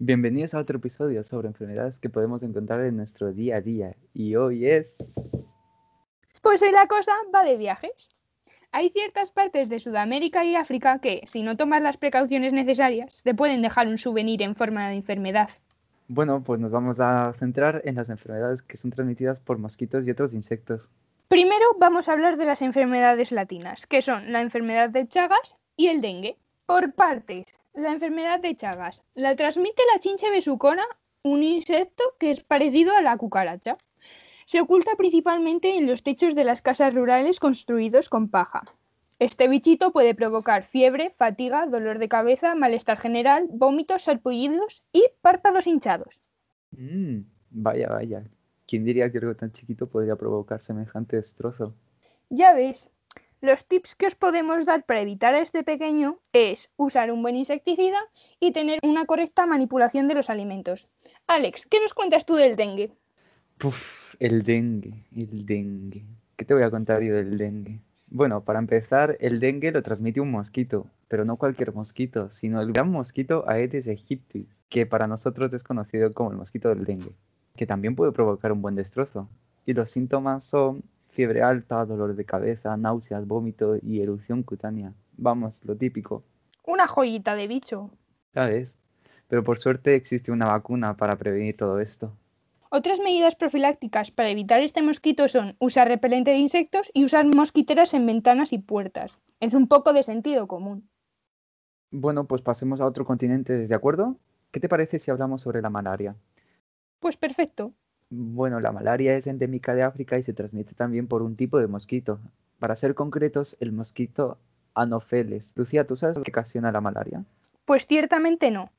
Bienvenidos a otro episodio sobre enfermedades que podemos encontrar en nuestro día a día. Y hoy es... Pues hoy la cosa va de viajes. Hay ciertas partes de Sudamérica y África que, si no tomas las precauciones necesarias, te pueden dejar un souvenir en forma de enfermedad. Bueno, pues nos vamos a centrar en las enfermedades que son transmitidas por mosquitos y otros insectos. Primero vamos a hablar de las enfermedades latinas, que son la enfermedad de Chagas y el dengue. Por partes, la enfermedad de Chagas la transmite la chinche besucona, un insecto que es parecido a la cucaracha. Se oculta principalmente en los techos de las casas rurales construidos con paja. Este bichito puede provocar fiebre, fatiga, dolor de cabeza, malestar general, vómitos, sarpullidos y párpados hinchados. Mm, vaya, vaya. ¿Quién diría que algo tan chiquito podría provocar semejante destrozo? Ya ves, los tips que os podemos dar para evitar este pequeño es usar un buen insecticida y tener una correcta manipulación de los alimentos. Alex, ¿qué nos cuentas tú del dengue? Puf, el dengue, el dengue. ¿Qué te voy a contar yo del dengue? Bueno, para empezar, el dengue lo transmite un mosquito, pero no cualquier mosquito, sino el gran mosquito Aedes aegypti, que para nosotros es conocido como el mosquito del dengue, que también puede provocar un buen destrozo. Y los síntomas son fiebre alta, dolor de cabeza, náuseas, vómito y erupción cutánea. Vamos, lo típico. Una joyita de bicho. ¿Sabes? Pero por suerte existe una vacuna para prevenir todo esto. Otras medidas profilácticas para evitar este mosquito son usar repelente de insectos y usar mosquiteras en ventanas y puertas. Es un poco de sentido común. Bueno, pues pasemos a otro continente, ¿de acuerdo? ¿Qué te parece si hablamos sobre la malaria? Pues perfecto. Bueno, la malaria es endémica de África y se transmite también por un tipo de mosquito. Para ser concretos, el mosquito Anopheles. Lucía, ¿tú sabes lo que ocasiona la malaria? Pues ciertamente no.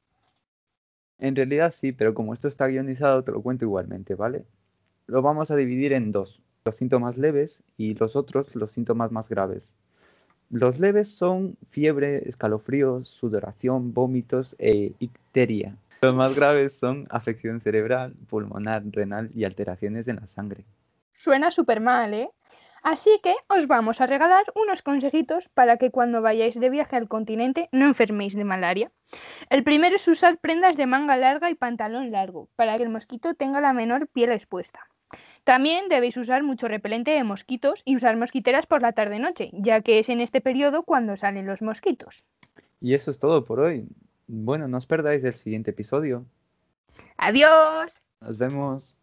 En realidad sí, pero como esto está guionizado, te lo cuento igualmente, ¿vale? Lo vamos a dividir en dos, los síntomas leves y los otros, los síntomas más graves. Los leves son fiebre, escalofríos, sudoración, vómitos e icteria. Los más graves son afección cerebral, pulmonar, renal y alteraciones en la sangre. Suena súper mal, ¿eh? Así que os vamos a regalar unos consejitos para que cuando vayáis de viaje al continente no enferméis de malaria. El primero es usar prendas de manga larga y pantalón largo, para que el mosquito tenga la menor piel expuesta. También debéis usar mucho repelente de mosquitos y usar mosquiteras por la tarde-noche, ya que es en este periodo cuando salen los mosquitos. Y eso es todo por hoy. Bueno, no os perdáis del siguiente episodio. Adiós. Nos vemos.